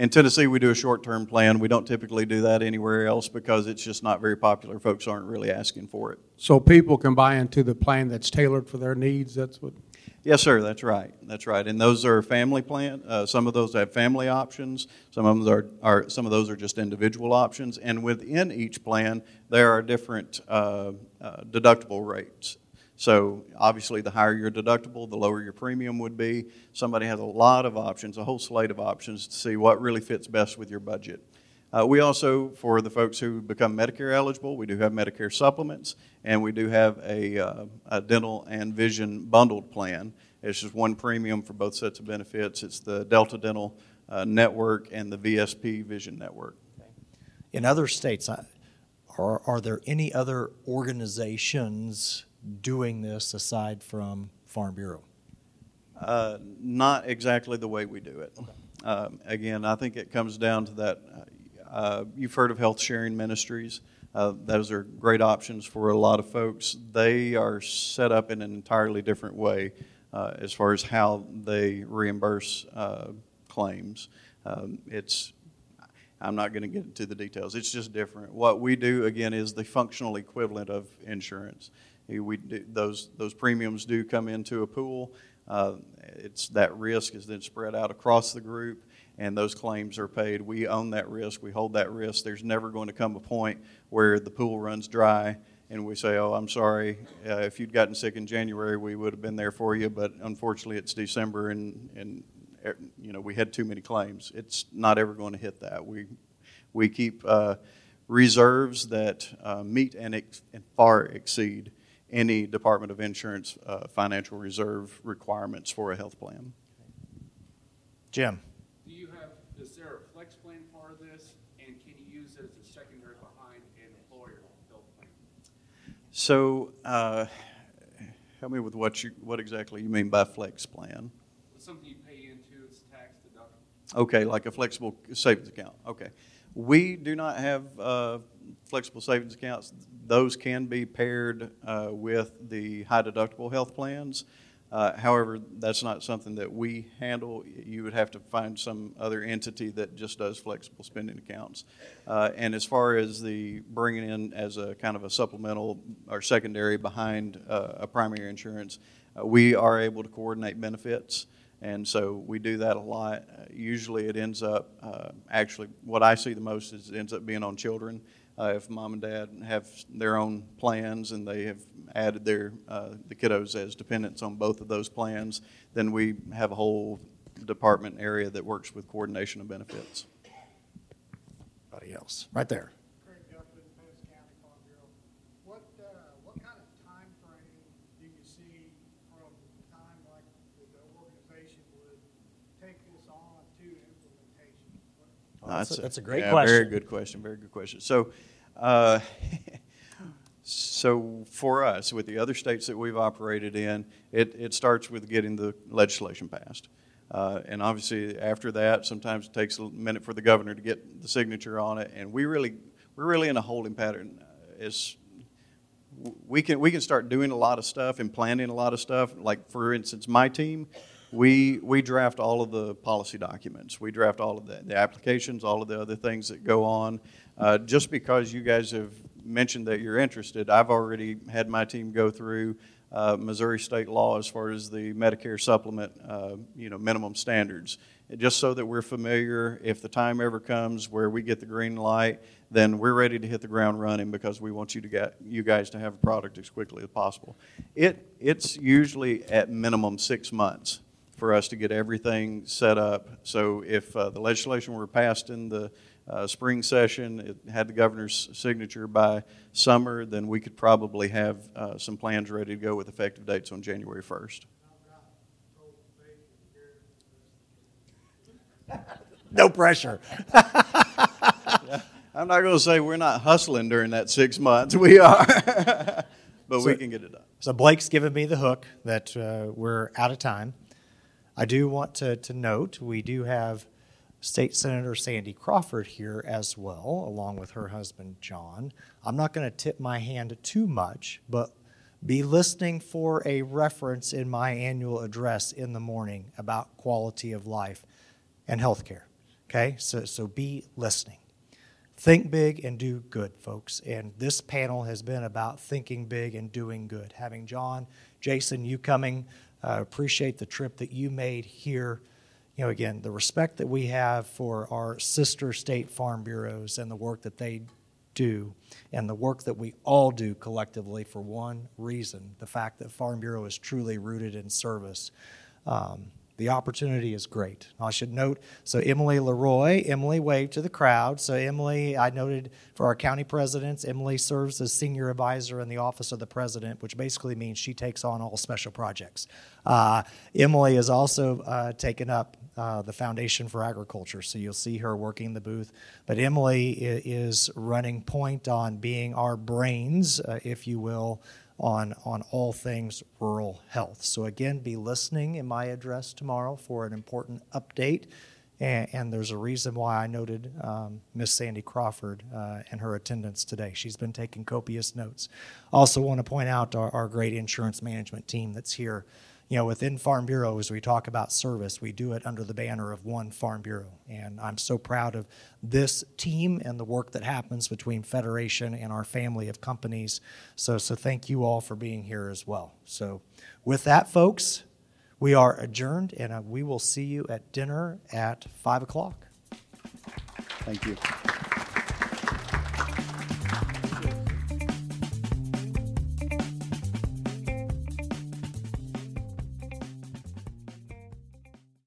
in Tennessee, we do a short term plan. We don't typically do that anywhere else because it's just not very popular. Folks aren't really asking for it. So people can buy into the plan that's tailored for their needs, that's what, Yes, sir, that's right. That's right. And those are family plan. Uh, some of those have family options. Some of them are, are some of those are just individual options. And within each plan, there are different uh, uh, deductible rates. So obviously, the higher your deductible, the lower your premium would be. Somebody has a lot of options, a whole slate of options to see what really fits best with your budget. Uh, we also, for the folks who become Medicare eligible, we do have Medicare supplements, and we do have a, uh, a dental and vision bundled plan. It's just one premium for both sets of benefits. It's the Delta Dental uh, Network and the VSP Vision Network. In other states, are, are there any other organizations doing this aside from Farm Bureau? Uh, not exactly the way we do it. Um, again, I think it comes down to that. Uh, you've heard of health sharing ministries. Uh, those are great options for a lot of folks. They are set up in an entirely different way uh, as far as how they reimburse uh, claims. Um, it's I'm not going to get into the details. It's just different. What we do again is the functional equivalent of insurance. We do, those those premiums do come into a pool. Uh, it's that risk is then spread out across the group, and those claims are paid. We own that risk. We hold that risk. There's never going to come a point where the pool runs dry and we say, "Oh, I'm sorry. Uh, if you'd gotten sick in January, we would have been there for you, but unfortunately, it's December and and er, you know we had too many claims." It's not ever going to hit that. We we keep uh, reserves that uh, meet and, ex- and far exceed any Department of Insurance uh, financial reserve requirements for a health plan. Jim? Do you have, is there a flex plan part of this, and can you use it as a secondary behind an employer health plan? So, uh, help me with what you what exactly you mean by flex plan. It's something you pay into, it's tax deductible. Okay, like a flexible savings account. Okay. We do not have uh, flexible savings accounts. Those can be paired uh, with the high deductible health plans. Uh, however, that's not something that we handle. You would have to find some other entity that just does flexible spending accounts. Uh, and as far as the bringing in as a kind of a supplemental or secondary behind uh, a primary insurance, uh, we are able to coordinate benefits. And so we do that a lot. Uh, usually it ends up, uh, actually, what I see the most is it ends up being on children. Uh, if mom and dad have their own plans and they have added their, uh, the kiddos as dependents on both of those plans, then we have a whole department area that works with coordination of benefits. Anybody else? Right there. Craig Duffin, Pettis County Farm Bureau. What, uh, what kind of time frame do you see from the time like the the organization would take this on to implementation? Oh, that's a- that's a great yeah, question. Very good question. Very good question. So, uh, [LAUGHS] so for us, with the other states that we've operated in, it, it starts with getting the legislation passed. Uh, and obviously, after that, sometimes it takes a minute for the governor to get the signature on it. And we really, we're really in a holding pattern. Uh, It's, we can we can start doing a lot of stuff and planning a lot of stuff. Like for instance, my team, we we draft all of the policy documents. We draft all of the, the applications, all of the other things that go on. Uh, just because you guys have mentioned that you're interested, I've already had my team go through uh, Missouri state law as far as the Medicare supplement, uh, you know, minimum standards, just so that we're familiar. If the time ever comes where we get the green light, then we're ready to hit the ground running because we want you to get you guys to have a product as quickly as possible. It it's usually at minimum six months for us to get everything set up. So if uh, the legislation were passed in the uh, spring session, it had the governor's signature by summer, then we could probably have uh, some plans ready to go with effective dates on January 1st. No pressure. [LAUGHS] I'm not going to say we're not hustling during that six months. We are, [LAUGHS] but we can get it done. So Blake's given me the hook that uh, we're out of time. I do want to, to note we do have State Senator Sandy Crawford here as well, along with her husband John. I'm not going to tip my hand too much, but be listening for a reference in my annual address in the morning about quality of life and health care. Okay? So, so be listening. Think big and do good, folks. And this panel has been about thinking big and doing good. Having Jon, Jason, you coming, uh, appreciate the trip that you made here. You know, again, the respect that we have for our sister state farm bureaus and the work that they do, and the work that we all do collectively for one reason the fact that Farm Bureau is truly rooted in service. Um, the opportunity is great. I should note so, Emily Leroy, Emily waved to the crowd. So, Emily, I noted for our county presidents, Emily serves as senior advisor in the office of the president, which basically means she takes on all special projects. Uh, Emily has also uh, taken up uh, the Foundation for Agriculture, so you'll see her working the booth. But Emily is running point on being our brains, uh, if you will, on, on all things rural health. So, again, be listening in my address tomorrow for an important update. And, and there's a reason why I noted um, Miss Sandy Crawford uh, and her attendance today. She's been taking copious notes. Also, want to point out our, our great insurance management team that's here. You know, within Farm Bureau, as we talk about service, we do it under the banner of one Farm Bureau. And I'm so proud of this team and the work that happens between Federation and our family of companies. So, so thank you all for being here as well. So, with that, folks, we are adjourned, and uh, we will see you at dinner at 5 o'clock. Thank you.